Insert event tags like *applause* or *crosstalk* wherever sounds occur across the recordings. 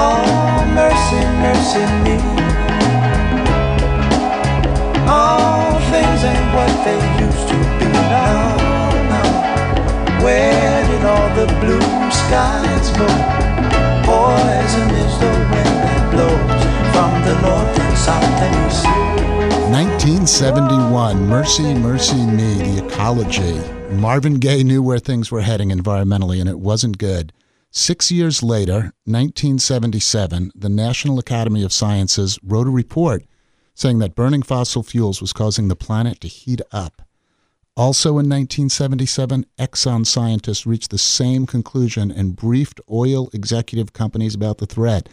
Oh, mercy, mercy me. All things ain't what they used to be now. now. Where did all the blue skies go? Poison is the wind that blows from the north and south and east. 1971, Mercy, Mercy Me, the ecology. Marvin Gaye knew where things were heading environmentally, and it wasn't good. Six years later, 1977, the National Academy of Sciences wrote a report saying that burning fossil fuels was causing the planet to heat up. Also in 1977, Exxon scientists reached the same conclusion and briefed oil executive companies about the threat.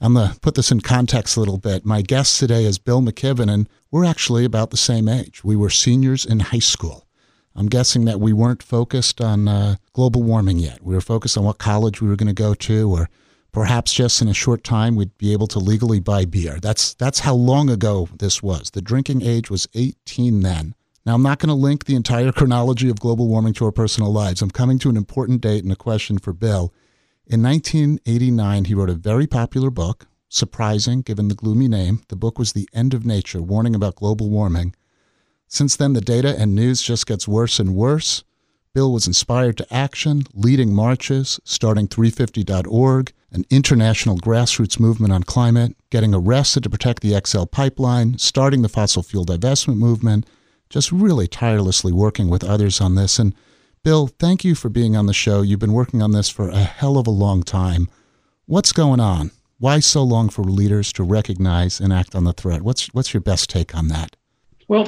I'm going to put this in context a little bit. My guest today is Bill McKibben, and we're actually about the same age. We were seniors in high school. I'm guessing that we weren't focused on uh, global warming yet. We were focused on what college we were going to go to, or perhaps just in a short time we'd be able to legally buy beer. That's that's how long ago this was. The drinking age was 18 then. Now I'm not going to link the entire *laughs* chronology of global warming to our personal lives. I'm coming to an important date and a question for Bill. In 1989, he wrote a very popular book, surprising given the gloomy name. The book was The End of Nature, warning about global warming. Since then, the data and news just gets worse and worse. Bill was inspired to action, leading marches, starting 350.org, an international grassroots movement on climate, getting arrested to protect the XL pipeline, starting the fossil fuel divestment movement, just really tirelessly working with others on this. And Bill, thank you for being on the show. You've been working on this for a hell of a long time. What's going on? Why so long for leaders to recognize and act on the threat? What's what's your best take on that? Well,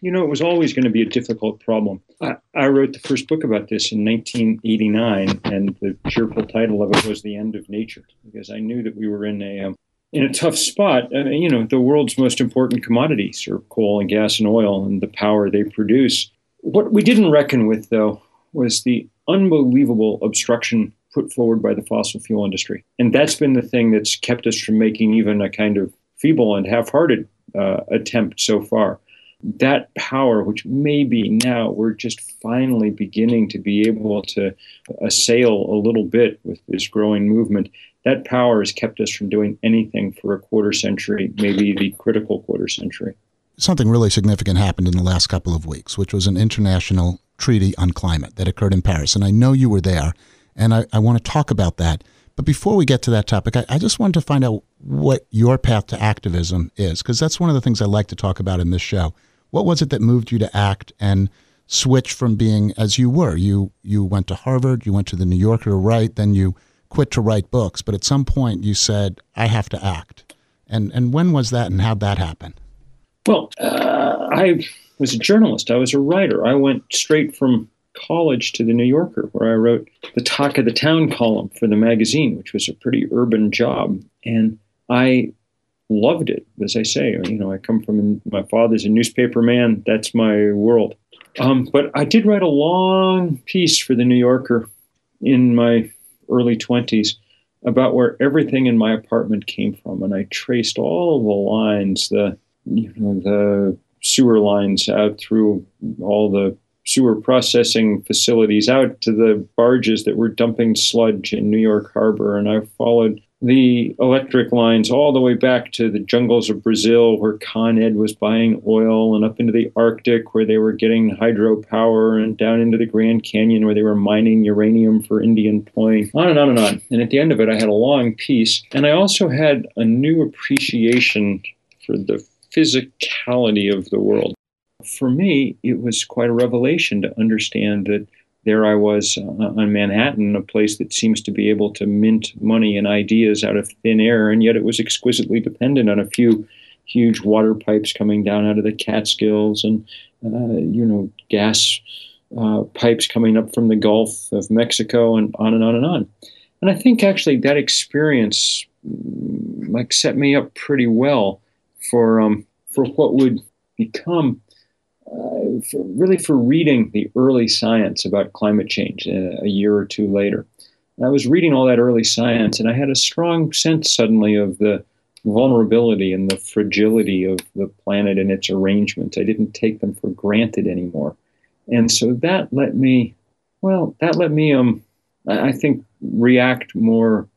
you know, it was always going to be a difficult problem. I, I, wrote the first book about this in 1989, and the cheerful title of it was "The End of Nature," because I knew that we were in a um, in a tough spot. I mean, you know, the world's most important commodities are coal and gas and oil, and the power they produce. What we didn't reckon with, though, was the unbelievable obstruction put forward by the fossil fuel industry, and that's been the thing that's kept us from making even a kind of feeble and half-hearted uh, attempt so far that power, which maybe now we're just finally beginning to be able to assail a little bit with this growing movement, that power has kept us from doing anything for a quarter century, maybe the critical quarter century. Something really significant happened in the last couple of weeks, which was an international treaty on climate that occurred in Paris. And I know you were there, and I, I want to talk about that. But before we get to that topic, I, I just wanted to find out what your path to activism is, because that's one of the things I like to talk about in this show. What was it that moved you to act and switch from being as you were? You you went to Harvard, you went to the New Yorker to write, then you quit to write books. But at some point, you said, "I have to act." And and when was that, and how'd that happen? Well, uh, I was a journalist. I was a writer. I went straight from college to the New Yorker, where I wrote the talk of the town column for the magazine, which was a pretty urban job. And I loved it. As I say, you know, I come from my father's a newspaper man. That's my world. Um, but I did write a long piece for the New Yorker in my early twenties about where everything in my apartment came from, and I traced all the lines, the you know the sewer lines out through all the sewer processing facilities out to the barges that were dumping sludge in New York Harbor, and I followed the electric lines all the way back to the jungles of Brazil where Con Ed was buying oil and up into the Arctic where they were getting hydropower and down into the Grand Canyon where they were mining uranium for Indian Point, on and on and on. And at the end of it, I had a long piece. And I also had a new appreciation for the physicality of the world. For me, it was quite a revelation to understand that there I was uh, on Manhattan, a place that seems to be able to mint money and ideas out of thin air, and yet it was exquisitely dependent on a few huge water pipes coming down out of the Catskills and uh, you know gas uh, pipes coming up from the Gulf of Mexico and on and on and on. And I think actually that experience mm, like set me up pretty well for um, for what would become uh, for, really for reading the early science about climate change uh, a year or two later. And I was reading all that early science, and I had a strong sense suddenly of the vulnerability and the fragility of the planet and its arrangements. I didn't take them for granted anymore, and so that let me, well, that let me, um, I think, react more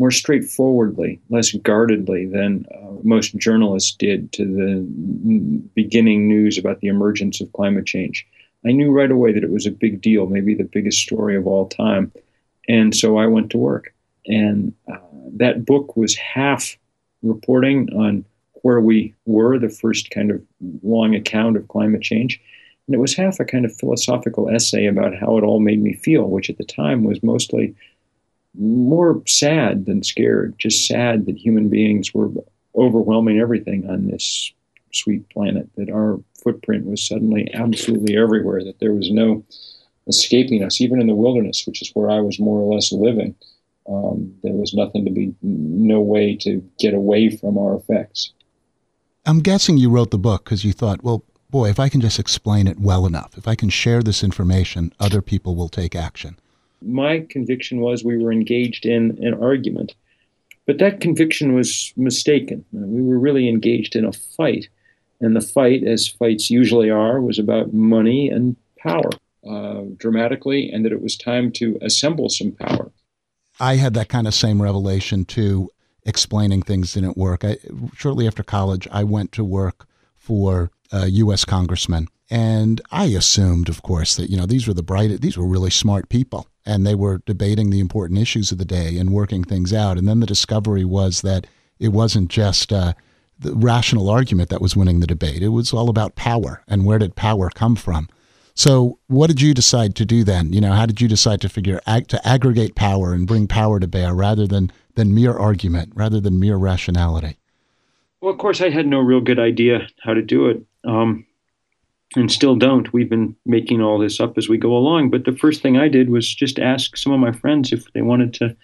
more straightforwardly, less guardedly than uh, most journalists did to the beginning news about the emergence of climate change. I knew right away that it was a big deal, maybe the biggest story of all time. And so I went to work. And uh, that book was half reporting on where we were, the first kind of long account of climate change. And it was half a kind of philosophical essay about how it all made me feel, which at the time was mostly more sad than scared, just sad that human beings were overwhelming everything on this sweet planet, that our footprint was suddenly absolutely everywhere, that there was no escaping us, even in the wilderness, which is where I was more or less living. Um, there was nothing to be, no way to get away from our effects. I'm guessing you wrote the book because you thought, well, boy, if I can just explain it well enough, if I can share this information, other people will take action my conviction was we were engaged in an argument. But that conviction was mistaken. We were really engaged in a fight. And the fight, as fights usually are, was about money and power uh, dramatically, and that it was time to assemble some power. I had that kind of same revelation too, explaining things didn't work. I, shortly after college, I went to work for a U.S. congressman. And I assumed, of course, that, you know, these were the bright, these were really smart people and they were debating the important issues of the day and working things out. And then the discovery was that it wasn't just uh, the rational argument that was winning the debate. It was all about power and where did power come from. So, what did you decide to do then? You know, how did you decide to figure ag- to aggregate power and bring power to bear rather than than mere argument, rather than mere rationality? Well, of course, I had no real good idea how to do it. Um, and still don't. We've been making all this up as we go along. But the first thing I did was just ask some of my friends if they wanted to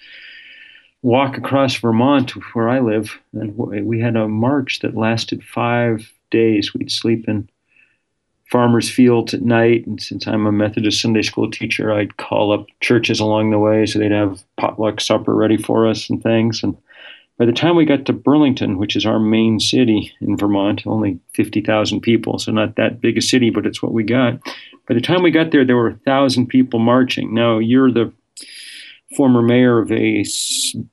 walk across Vermont, where I live. And we had a march that lasted five days. We'd sleep in farmers' fields at night. And since I'm a Methodist Sunday school teacher, I'd call up churches along the way so they'd have potluck supper ready for us and things. And by the time we got to Burlington, which is our main city in Vermont, only 50,000 people, so not that big a city, but it's what we got. By the time we got there, there were a thousand people marching. Now, you're the former mayor of a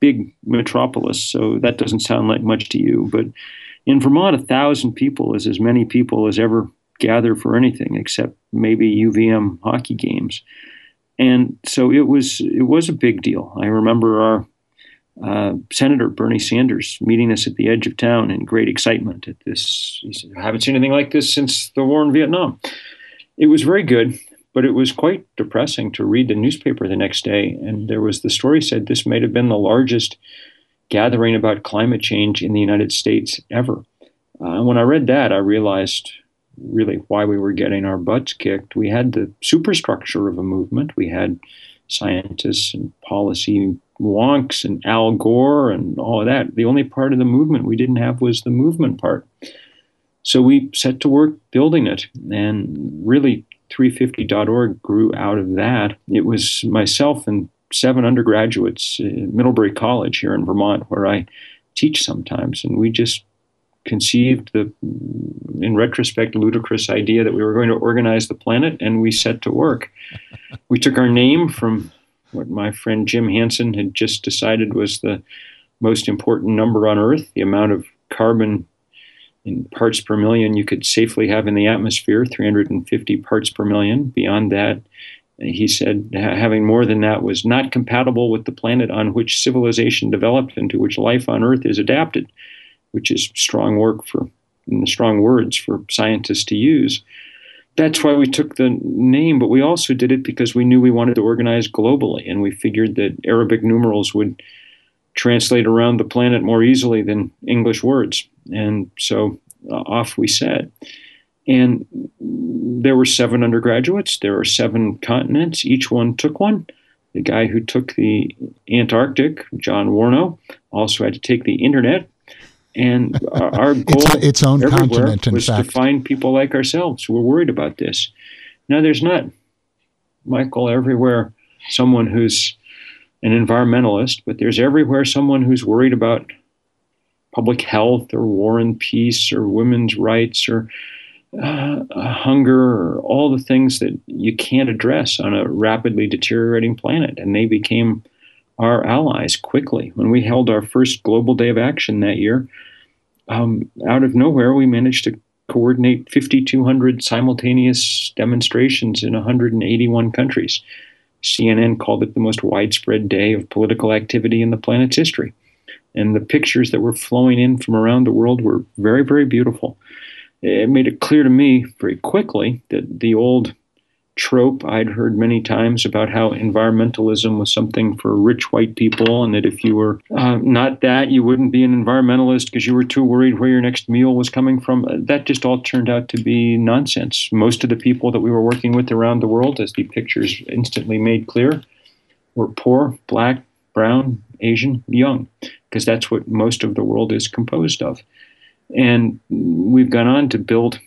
big metropolis, so that doesn't sound like much to you. But in Vermont, a thousand people is as many people as ever gather for anything except maybe UVM hockey games. And so it was it was a big deal. I remember our uh, Senator Bernie Sanders meeting us at the edge of town in great excitement at this. He said, I haven't seen anything like this since the war in Vietnam. It was very good, but it was quite depressing to read the newspaper the next day. And there was the story said this may have been the largest gathering about climate change in the United States ever. Uh, when I read that, I realized really why we were getting our butts kicked. We had the superstructure of a movement. We had scientists and policy wonks and Al Gore and all of that. The only part of the movement we didn't have was the movement part. So we set to work building it, and really 350.org grew out of that. It was myself and seven undergraduates at Middlebury College here in Vermont, where I teach sometimes, and we just conceived the, in retrospect, ludicrous idea that we were going to organize the planet, and we set to work. we took our name from what my friend Jim Hansen had just decided was the most important number on Earth, the amount of carbon in parts per million you could safely have in the atmosphere, 350 parts per million. Beyond that, he said having more than that was not compatible with the planet on which civilization developed and to which life on Earth is adapted, which is strong work for, strong words for scientists to use that's why we took the name, but we also did it because we knew we wanted to organize globally, and we figured that Arabic numerals would translate around the planet more easily than English words. And so uh, off we set. And there were seven undergraduates, there are seven continents, each one took one. The guy who took the Antarctic, Jon Warnow, also had to take the internet and our *laughs* goal it's, its own continent, was fact. to find people like ourselves who were worried about this. Now, there's not, Michael, everywhere someone who's an environmentalist, but there's everywhere someone who's worried about public health or war and peace or women's rights or uh, hunger or all the things that you can't address on a rapidly deteriorating planet. And they became our allies quickly. When we held our first global day of action that year, um, out of nowhere, we managed to coordinate 5,200 simultaneous demonstrations in 181 countries. CNN called it the most widespread day of political activity in the planet's history. And the pictures that were flowing in from around the world were very, very beautiful. It made it clear to me very quickly that the old trope I'd heard many times about how environmentalism was something for rich white people, and that if you were uh, not that, you wouldn't be an environmentalist because you were too worried where your next meal was coming from. Uh, that just all turned out to be nonsense. Most of the people that we were working with around the world, as the pictures instantly made clear, were poor, black, brown, Asian, young, because that's what most of the world is composed of. And we've gone on to build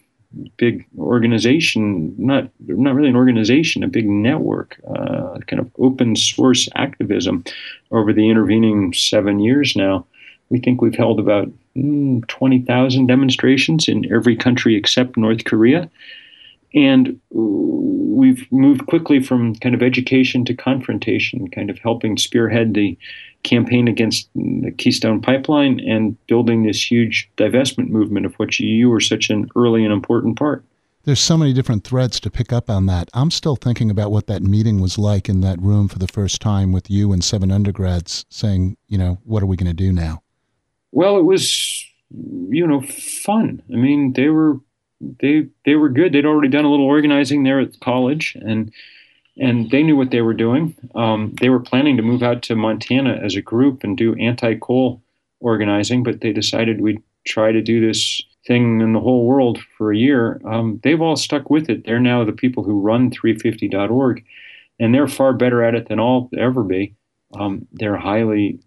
big organization, not not really an organization, a big network, uh, kind of open source activism over the intervening seven years now. We think we've held about mm, 20,000 demonstrations in every country except North Korea. And we've moved quickly from kind of education to confrontation, kind of helping spearhead the campaign against the Keystone Pipeline and building this huge divestment movement of which you were such an early and important part. There's so many different threads to pick up on that. I'm still thinking about what that meeting was like in that room for the first time with you and seven undergrads saying, you know, what are we going to do now? Well, it was, you know, fun. I mean, they were they they were good. They'd already done a little organizing there at college, and and they knew what they were doing. Um, they were planning to move out to Montana as a group and do anti-coal organizing, but they decided we'd try to do this thing in the whole world for a year. Um, they've all stuck with it. They're now the people who run 350.org, and they're far better at it than I'll ever be. Um, they're highly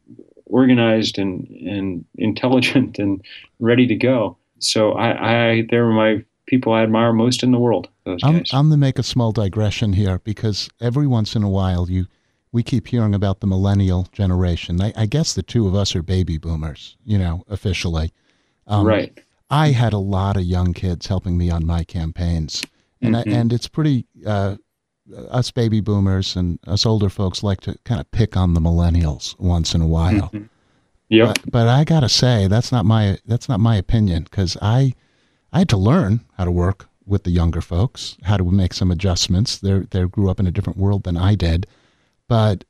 organized and and intelligent and ready to go. So I, I they're my people I admire most in the world. Those I'm, guys. I'm going to make a small digression here because every once in a while you we keep hearing about the millennial generation. I, I guess the two of us are baby boomers, you know, officially. Um, right. I had a lot of young kids helping me on my campaigns, and mm-hmm. I, and it's pretty. Uh, us baby boomers and us older folks like to kind of pick on the millennials once in a while. Mm-hmm. Yeah. But, but I gotta say that's not my that's not my opinion because I I had to learn how to work with the younger folks, how to make some adjustments. They they grew up in a different world than I did, but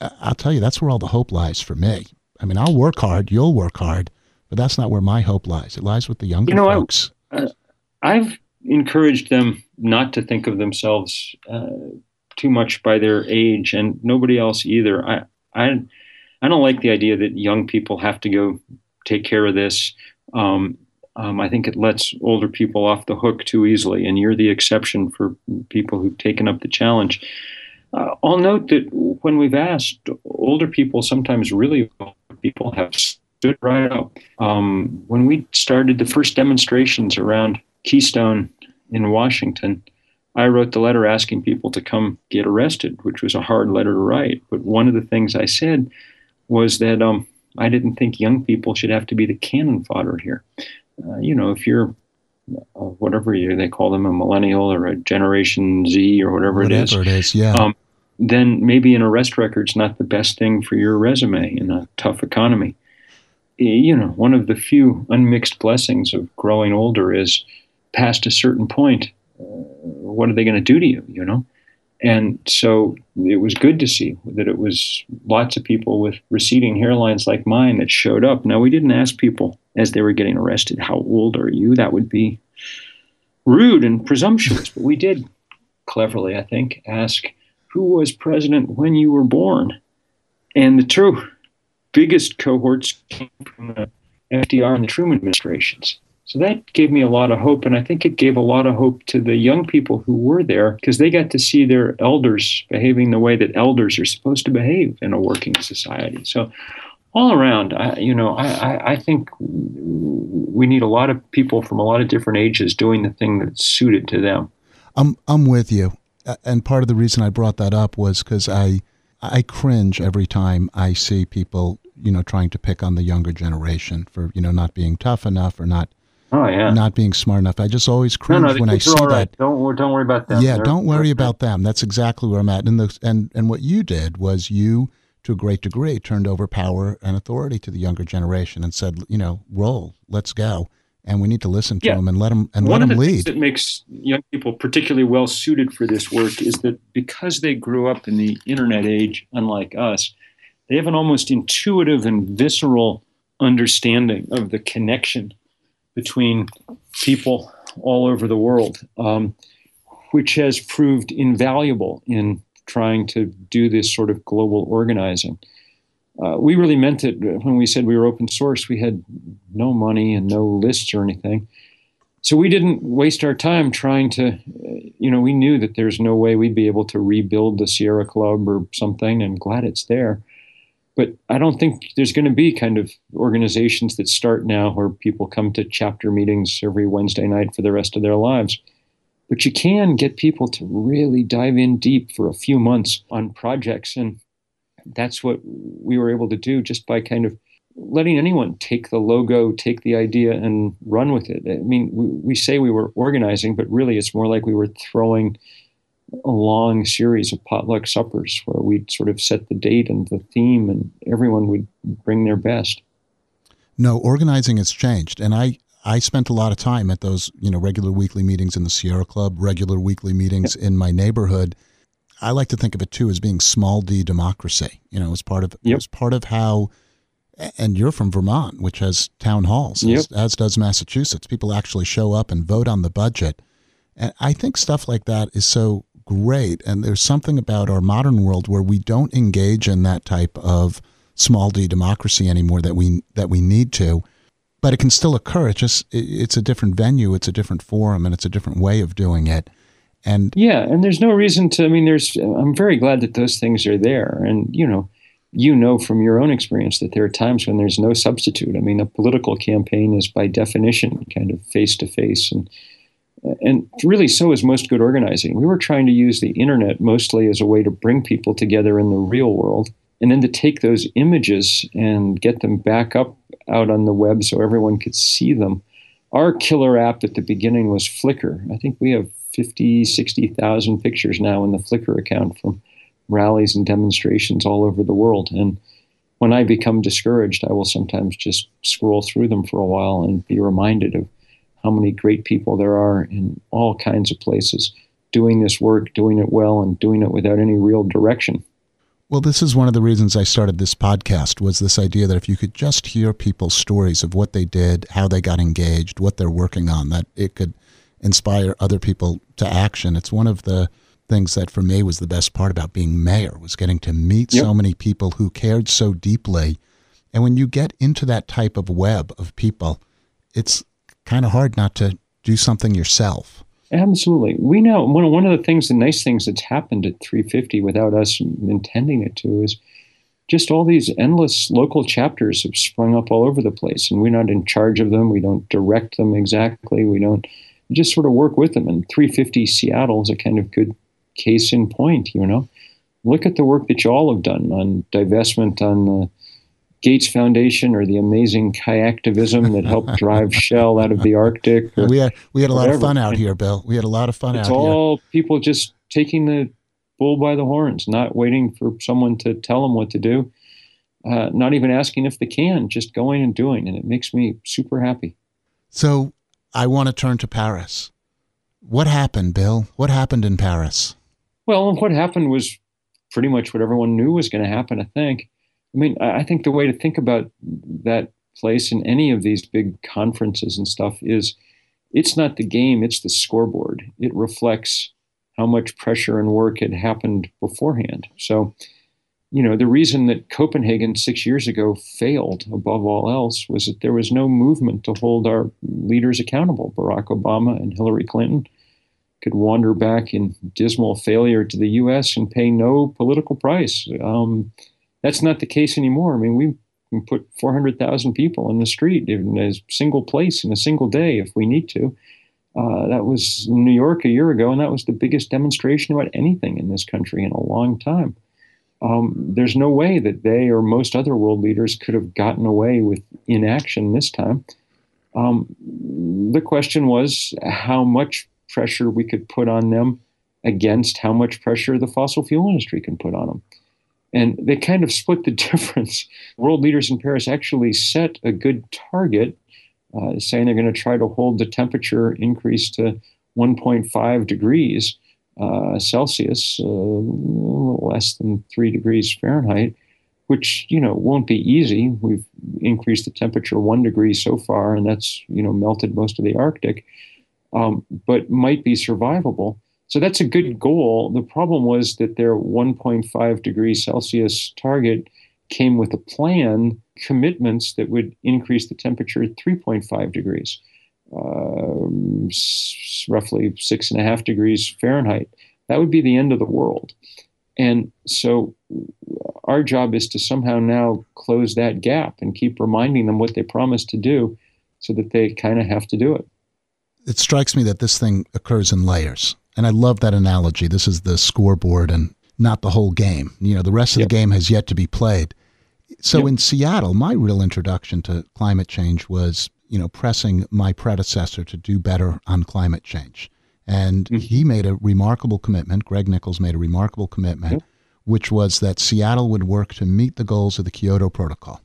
I'll tell you that's where all the hope lies for me. I mean, I'll work hard, you'll work hard, but that's not where my hope lies. It lies with the younger you know, folks. I, uh, I've encouraged them not to think of themselves uh, too much by their age, and nobody else either. I I I don't like the idea that young people have to go take care of this. Um, um, I think it lets older people off the hook too easily, and you're the exception for people who've taken up the challenge. Uh, I'll note that when we've asked, older people, sometimes really older people, have stood right up. Um, when we started the first demonstrations around Keystone in Washington, I wrote the letter asking people to come get arrested, which was a hard letter to write. But one of the things I said was that um, I didn't think young people should have to be the cannon fodder here uh, you know, if you're uh, whatever you they call them a millennial or a Generation Z or whatever, whatever it is, it is, yeah. Um, then maybe an arrest record's not the best thing for your resume in a tough economy. You know, one of the few unmixed blessings of growing older is past a certain point, uh, what are they going to do to you? You know, and so it was good to see that it was lots of people with receding hairlines like mine that showed up. Now, we didn't ask people as they were getting arrested, How old are you? That would be rude and presumptuous. But we did cleverly, I think, ask who was president when you were born. And the two biggest cohorts came from the FDR and the Truman administrations. So that gave me a lot of hope. And I think it gave a lot of hope to the young people who were there because they got to see their elders behaving the way that elders are supposed to behave in a working society. So all around, I, you know, I, I think we need a lot of people from a lot of different ages doing the thing that's suited to them. I'm I'm with you, and part of the reason I brought that up was because I I cringe every time I see people, you know, trying to pick on the younger generation for you know not being tough enough or not Oh yeah. Not being smart enough. I just always cringe no, no, when I see right. that. Don't don't worry about them. Yeah, they're, don't worry about them. That's exactly where I'm at. And the and and what you did was you to a great degree, turned over power and authority to the younger generation and said, you know, roll, let's go. And we need to listen to Yeah. them and let them and One let of them the things lead. that makes young people particularly well suited for this work is that because they grew up in the internet age, unlike us, they have an almost intuitive and visceral understanding of the connection between people all over the world, um, which has proved invaluable in trying to do this sort of global organizing. Uh, we really meant it when we said we were open source. We had no money and no lists or anything. So we didn't waste our time trying to, uh, you know, we knew that there's no way we'd be able to rebuild the Sierra Club or something, and glad it's there. But I don't think there's going to be kind of organizations that start now where people come to chapter meetings every Wednesday night for the rest of their lives. But you can get people to really dive in deep for a few months on projects. And that's what we were able to do just by kind of letting anyone take the logo, take the idea, and run with it. I mean, we, we say we were organizing, but really it's more like we were throwing a long series of potluck suppers where we'd sort of set the date and the theme, and everyone would bring their best. No, organizing has changed, and I I spent a lot of time at those you know regular weekly meetings in the Sierra Club, regular weekly meetings in my neighborhood. I like to think of it too as being small d democracy. You know, as part of Yep. as part of how. And you're from Vermont, which has town halls, as, as does Massachusetts. People actually show up and vote on the budget, and I think stuff like that is so great. And there's something about our modern world where we don't engage in that type of small d democracy anymore that we that we need to but it can still occur it just it- it's a different venue it's a different forum and it's a different way of doing it and Yeah, and there's no reason to. I mean, there's. I'm very glad that those things are there, and you know, you know from your own experience that there are times when there's no substitute. I mean, a political campaign is by definition kind of face to face, and and really so is most good organizing. We were trying to use the internet mostly as a way to bring people together in the real world, and then to take those images and get them back up out on the web so everyone could see them. Our killer app at the beginning was Flickr. I think we have 50, 60,000 pictures now in the Flickr account from rallies and demonstrations all over the world. And when I become discouraged, I will sometimes just scroll through them for a while and be reminded of how many great people there are in all kinds of places doing this work, doing it well, and doing it without any real direction. well this is one of the reasons i started this podcast was this idea that if you could just hear people's stories of what they did how they got engaged what they're working on that it could inspire other people to action it's one of the things that for me was the best part about being mayor was getting to meet Yep. so many people who cared so deeply and when you get into that type of web of people it's kind of hard not to do something yourself Absolutely. We know one one of the things, the nice things that's happened at 350 without us intending it to is just all these endless local chapters have sprung up all over the place, and we're not in charge of them. We don't direct them exactly. We don't we just sort of work with them. And 350 Seattle is a kind of good case in point. You know, look at the work that you all have done on divestment on the Gates Foundation or the amazing kayaktivism that helped drive *laughs* Shell out of the Arctic. we had we had a lot of fun out here bill we had a lot of fun it's out here all people just taking the bull by the horns, not waiting for someone to tell them what to do, uh, not even asking if they can, just going and doing. And it makes me super happy. So I want to turn to Paris. What happened, Bill? What happened in Paris? Well, what happened was pretty much what everyone knew was going to happen, I think. I mean, I think the way to think about that place in any of these big conferences and stuff is it's not the game, it's the scoreboard. It reflects how much pressure and work had happened beforehand. So, you know, the reason that Copenhagen six years ago failed above all else was that there was no movement to hold our leaders accountable. Barack Obama and Hillary Clinton could wander back in dismal failure to the U.S. and pay no political price. Um, that's not the case anymore. I mean, we can put 400,000 people in the street in a single place in a single day if we need to. Uh, that was New York a year ago, and that was the biggest demonstration about anything in this country in a long time. Um, there's no way that they or most other world leaders could have gotten away with inaction this time. Um, the question was how much pressure we could put on them against how much pressure the fossil fuel industry can put on them. And they kind of split the *laughs* difference. World leaders in Paris actually set a good target, uh, saying they're going to try to hold the temperature increase to 1.5 degrees uh, Celsius, uh, less than three degrees Fahrenheit, which you know won't be easy. We've increased the temperature one degree so far, and that's you know melted most of the Arctic, um, but might be survivable. So that's a good goal. The problem was that their 1.5 degrees Celsius target came with a plan, commitments that would increase the temperature 3.5 degrees, uh, roughly six and a half degrees Fahrenheit. That would be the end of the world. And so our job is to somehow now close that gap and keep reminding them what they promised to do so that they kind of have to do it. It strikes me that this thing occurs in layers. And I love that analogy. This is the scoreboard and not the whole game. You know, the rest of yep. the game has yet to be played. So yep. in Seattle, my real introduction to climate change was, you know, pressing my predecessor to do better on climate change. And mm-hmm. he made a remarkable commitment. Greg Nickels made a remarkable commitment, yep. which was that Seattle would work to meet the goals of the Kyoto Protocol,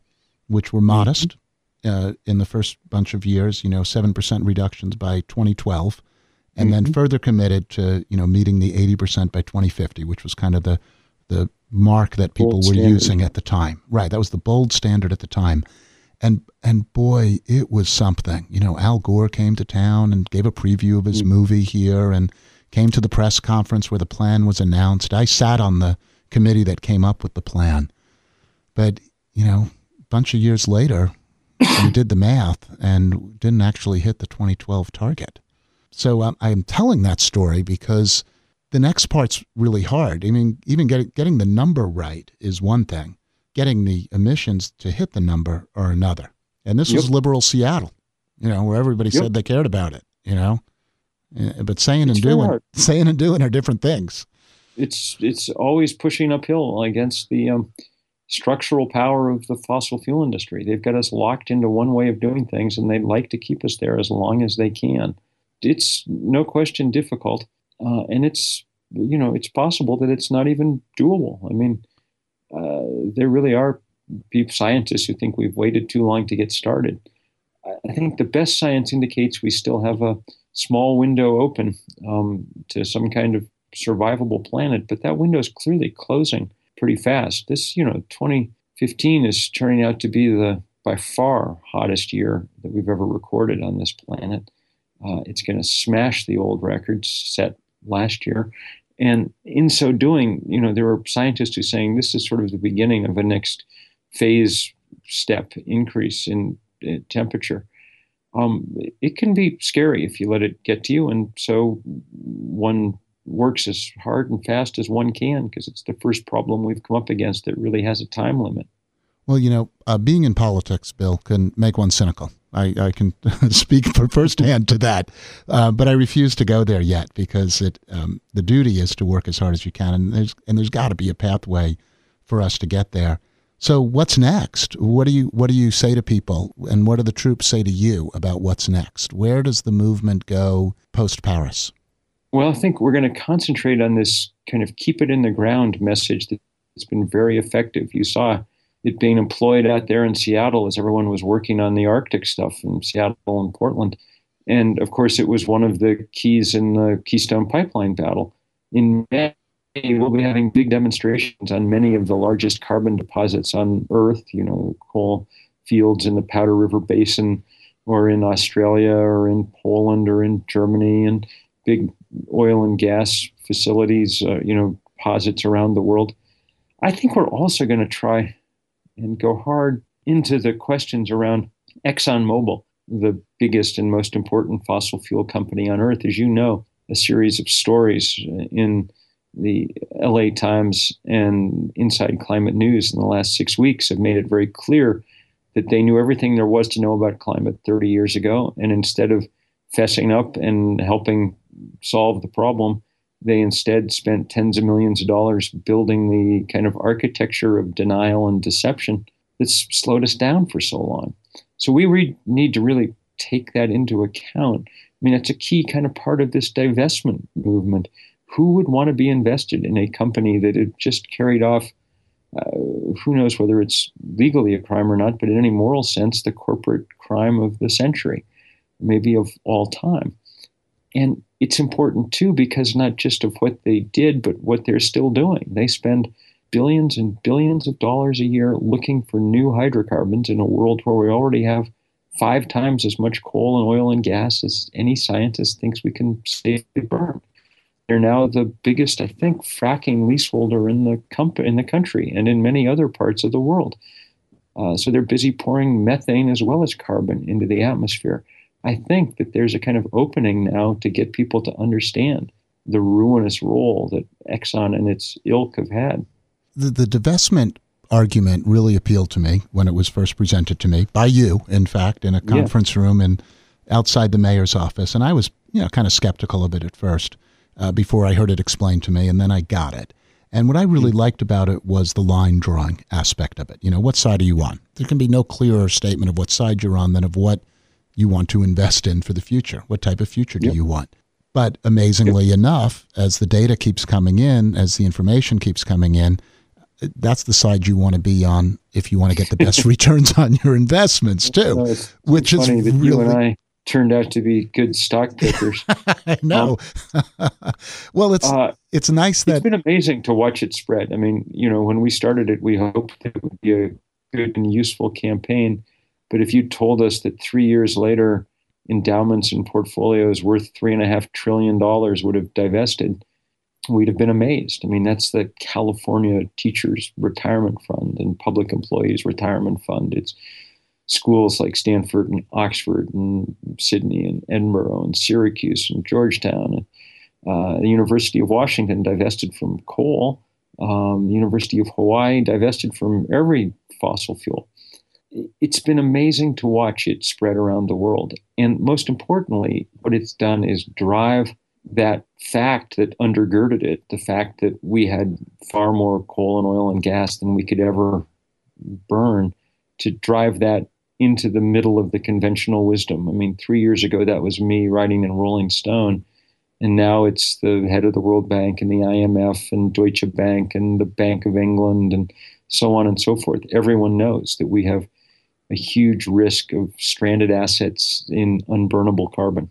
which were modest mm-hmm. uh, in the first bunch of years, you know, 7% reductions by 2012 and mm-hmm. then further committed to you know meeting the 80% by 2050 which was kind of the the mark that people bold were standard. using at the time right that was the bold standard at the time and and boy it was something you know al gore came to town and gave a preview of his mm-hmm. movie here and came to the press conference where the plan was announced i sat on the committee that came up with the plan but you know a bunch of years later we did the math and didn't actually hit the 2012 target so um, I'm telling that story because the next part's really hard. I mean, even getting getting the number right is one thing. Getting the emissions to hit the number are another. And this yep. was liberal Seattle, you know, where everybody yep. said they cared about it, you know. Eh, but saying it's and doing hard. *laughs* saying and doing are different things. It's it's always pushing uphill against the um, structural power of the fossil fuel industry. They've got us locked into one way of doing things, and they'd like to keep us there as long as they can it's no question difficult, uh, and it's you know it's possible that it's not even doable. I mean, uh, there really are people, scientists who think we've waited too long to get started. I think the best science indicates we still have a small window open um, to some kind of survivable planet, but that window is clearly closing pretty fast. This, you know, 2015 is turning out to be the by far hottest year that we've ever recorded on this planet. Uh, it's going to smash the old records set last year. And in so doing, you know, there are scientists who are saying this is sort of the beginning of a next phase step increase in uh, temperature. Um, it can be scary if you let it get to you. And so one works as hard and fast as one can because it's the first problem we've come up against that really has a time limit. Well, you know, uh, being in politics, Bill, can make one cynical. I, I can *laughs* speak for firsthand to that, uh, but I refuse to go there yet because it um, the duty is to work as hard as you can, and there's and there's got to be a pathway for us to get there. So what's next? What do you what do you say to people, and what do the troops say to you about what's next? Where does the movement go post Paris? Well, I think we're going to concentrate on this kind of keep it in the ground message that's been very effective. You saw it being employed out there in Seattle as everyone was working on the Arctic stuff in Seattle and Portland. And of course, it was one of the keys in the Keystone Pipeline battle. In May, we'll be having big demonstrations on many of the largest carbon deposits on Earth, you know, coal fields in the Powder River Basin or in Australia or in Poland or in Germany and big oil and gas facilities, uh, you know, deposits around the world. I think we're also going to try and go hard into the questions around ExxonMobil, the biggest and most important fossil fuel company on earth. As you know, a series of stories in the LA Times and Inside Climate News in the last six weeks have made it very clear that they knew everything there was to know about climate 30 years ago. And instead of fessing up and helping solve the problem, they instead spent tens of millions of dollars building the kind of architecture of denial and deception that's slowed us down for so long. So we re- need to really take that into account. I mean, it's a key kind of part of this divestment movement. Who would want to be invested in a company that had just carried off uh, who knows whether it's legally a crime or not, but in any moral sense, the corporate crime of the century, maybe of all time. And it's important too because not just of what they did, but what they're still doing. They spend billions and billions of dollars a year looking for new hydrocarbons in a world where we already have five times as much coal and oil and gas as any scientist thinks we can safely burn. They're now the biggest, I think, fracking leaseholder in the comp- in the country and in many other parts of the world. Uh, so they're busy pouring methane as well as carbon into the atmosphere. I think that there's a kind of opening now to get people to understand the ruinous role that Exxon and its ilk have had. The, the divestment argument really appealed to me when it was first presented to me by you, in fact, in a conference yeah. room and outside the mayor's office. And I was, you know, kind of skeptical of it at first uh, before I heard it explained to me, and then I got it. And what I really mm-hmm. liked about it was the line drawing aspect of it. You know, what side are you on? There can be no clearer statement of what side you're on than of what you want to invest in for the future. What type of future do yep. you want? But amazingly yep. enough, as the data keeps coming in, as the information keeps coming in, that's the side you want to be on if you want to get the best *laughs* returns on your investments too. No, it's, which it's is really, you and I turned out to be good stock pickers. *laughs* I know. Um, *laughs* well, it's uh, it's nice that it's been amazing to watch it spread. I mean, you know, when we started it, we hoped it would be a good and useful campaign. But if you told us that three years later, endowments and portfolios worth three and a half trillion dollars would have divested, we'd have been amazed. I mean, that's the California Teachers Retirement Fund and Public Employees Retirement Fund. It's schools like Stanford and Oxford and Sydney and Edinburgh and Syracuse and Georgetown and uh, the University of Washington divested from coal. Um, the University of Hawaii divested from every fossil fuel. It's been amazing to watch it spread around the world. And most importantly, what it's done is drive that fact that undergirded it, the fact that we had far more coal and oil and gas than we could ever burn, to drive that into the middle of the conventional wisdom. I mean, three years ago, that was me writing in Rolling Stone. And now it's the head of the World Bank and the IMF and Deutsche Bank and the Bank of England and so on and so forth. Everyone knows that we have a huge risk of stranded assets in unburnable carbon.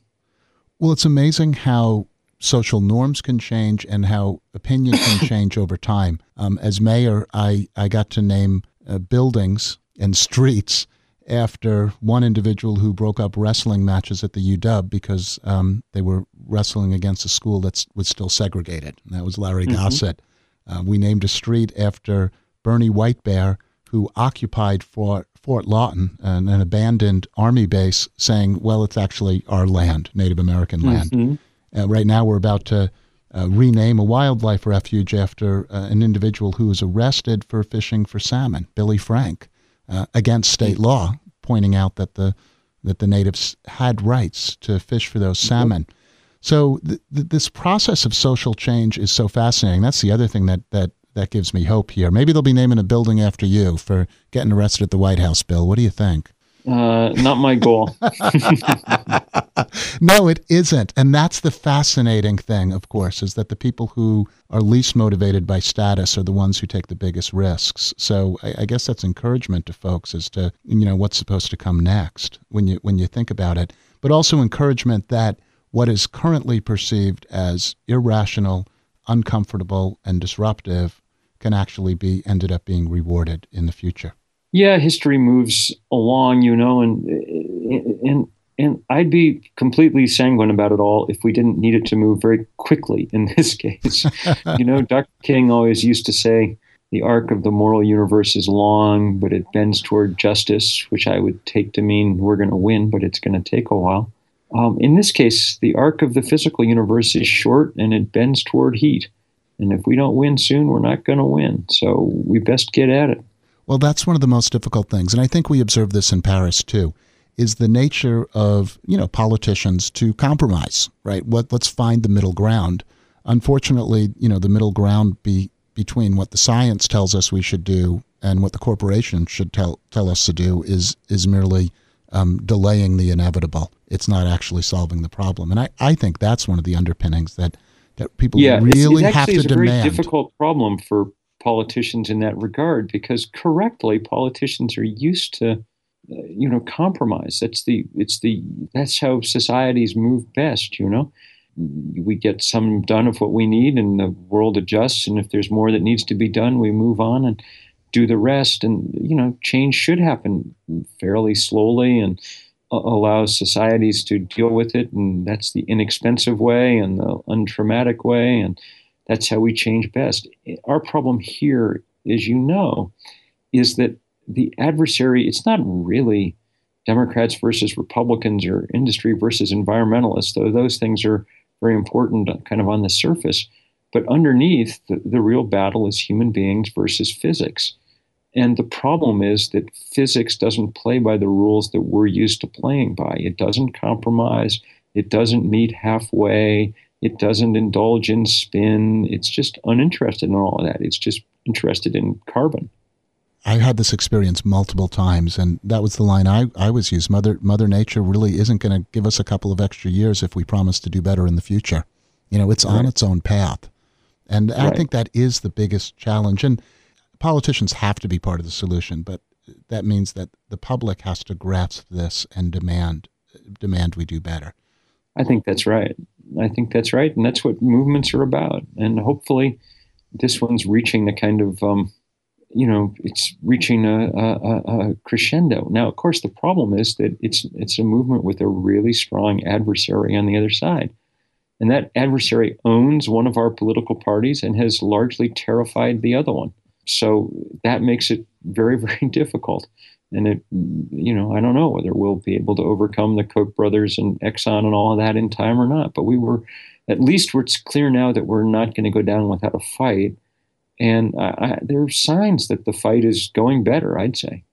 Well, it's amazing how social norms can change and how opinion can *laughs* change over time. Um, as mayor, I, I got to name uh, buildings and streets after one individual who broke up wrestling matches at the UW because um, they were wrestling against a school that was still segregated. And that was Larry mm-hmm. Gossett. Uh, we named a street after Bernie Whitebear, who occupied Fort, Fort Lawton, an, an, abandoned army base, saying, well, it's actually our land, Native American land. Mm-hmm. Uh, right now, we're about to uh, rename a wildlife refuge after uh, an individual who was arrested for fishing for salmon, Billy Frank uh, against state law, pointing out that the that the natives had rights to fish for those salmon. So th- th- this process of social change is so fascinating. That's the other thing that that that gives me hope here. Maybe they'll be naming a building after you for getting arrested at the White House, Bill. What do you think? Uh, not my goal. *laughs* *laughs* no, it isn't. And that's the fascinating thing, of course, is that the people who are least motivated by status are the ones who take the biggest risks. So I, I guess that's encouragement to folks as to, you know, what's supposed to come next when you when you think about it. But also encouragement that what is currently perceived as irrational, uncomfortable, and disruptive can actually be ended up being rewarded in the future yeah, history moves along, you know, and and and I'd be completely sanguine about it all if we didn't need it to move very quickly. In this case, *laughs* you know, Dr. King always used to say, "The arc of the moral universe is long, but it bends toward justice," which I would take to mean we're going to win, but it's going to take a while. Um, in this case, the arc of the physical universe is short and it bends toward heat. And if we don't win soon, we're not going to win. So we best get at it. Well, that's one of the most difficult things, and I think we observe this in Paris too. Is the nature of you know politicians to compromise, right? What let's find the middle ground. Unfortunately, you know the middle ground be between what the science tells us we should do and what the corporation should tell tell us to do is is merely um, delaying the inevitable. It's not actually solving the problem, and I, I think that's one of the underpinnings that that people yeah, really it's, have to demand. It's a very difficult problem for politicians in that regard because correctly politicians are used to uh, you know compromise. That's the it's the that's how societies move best you know? We get some done of what we need and the world adjusts and if there's more that needs to be done we move on and do the rest. And you know change should happen fairly slowly and allows societies to deal with it and that's the inexpensive way and the untraumatic way and that's how we change best our problem here as you know is that the adversary it's not really democrats versus republicans or industry versus environmentalists though those things are very important kind of on the surface. But underneath, the, the real battle is human beings versus physics. And the problem is that physics doesn't play by the rules that we're used to playing by. It doesn't compromise, it doesn't meet halfway, it doesn't indulge in spin. It's just uninterested in all of that. It's just interested in carbon. I had this experience multiple times, and that was the line I, I was used. Mother Mother Nature really isn't going to give us a couple of extra years if we promise to do better in the future. You know, it's right. on its own path, and right. I think that is the biggest challenge. And politicians have to be part of the solution, but that means that the public has to grasp this and demand demand we do better. I think that's right. I think that's right, and that's what movements are about. And hopefully, this one's reaching the kind of um, you know it's reaching a, a, a, crescendo. Now, of course, the problem is that it's it's a movement with a really strong adversary on the other side, and that adversary owns one of our political parties and has largely terrified the other one. So that makes it very *laughs* very difficult. And it, you know, I don't know whether we'll be able to overcome the Koch brothers and Exxon and all of that in time or not. But we were, at least, it's clear now that we're not going to go down without a fight and I, there are signs that the fight is going better, I'd say.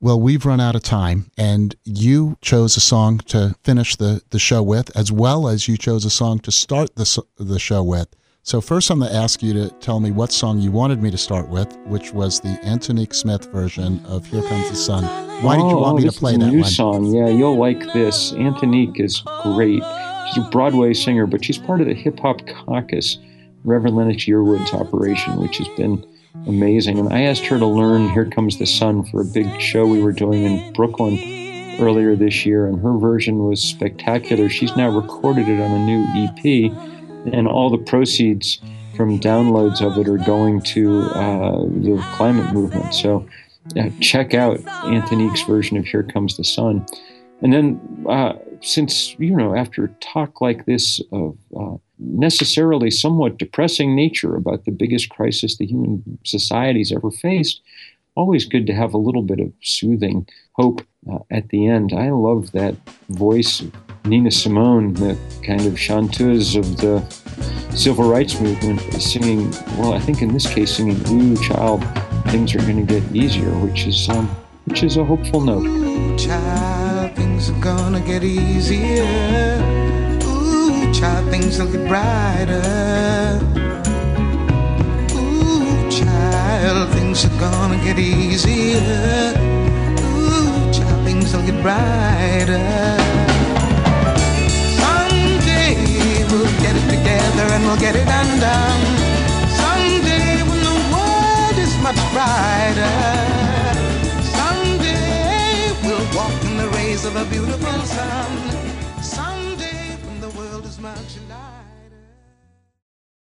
Well, we've run out of time, and you chose a song to finish the, the show with, as well as you chose a song to start the, the show with. So, first, I'm going to ask you to tell me what song you wanted me to start with, which was the Antonique Smith version of Here Comes the Sun. Why did you want me to play that oh, new one? song. Yeah, you'll like this. Antonique is great. She's a Broadway singer, but she's part of the Hip Hop Caucus Reverend Lennox Yearwood's operation, which has been amazing. And I asked her to learn Here Comes the Sun for a big show we were doing in Brooklyn earlier this year, and her version was spectacular. She's now recorded it on a new EP, and all the proceeds from downloads of it are going to uh, the climate movement. So uh, check out Antonique's version of Here Comes the Sun. And then, uh, since, you know, after a talk like this of uh, necessarily somewhat depressing nature about the biggest crisis the human society's ever faced, always good to have a little bit of soothing hope uh, at the end. I love that voice of Nina Simone, the kind of chanteuse of the civil rights movement, singing, well, I think in this case, singing, Ooh, child, things are going to get easier, which is, um, which is a hopeful note. Ooh, child, things are going to get easier Ooh, child, things will get brighter. Ooh, child, things are gonna get easier. Ooh, child, things will get brighter. Someday we'll get it together and we'll get it undone. Someday when the world is much brighter. Someday we'll walk in the rays of a beautiful sun. Someday when the world is much love.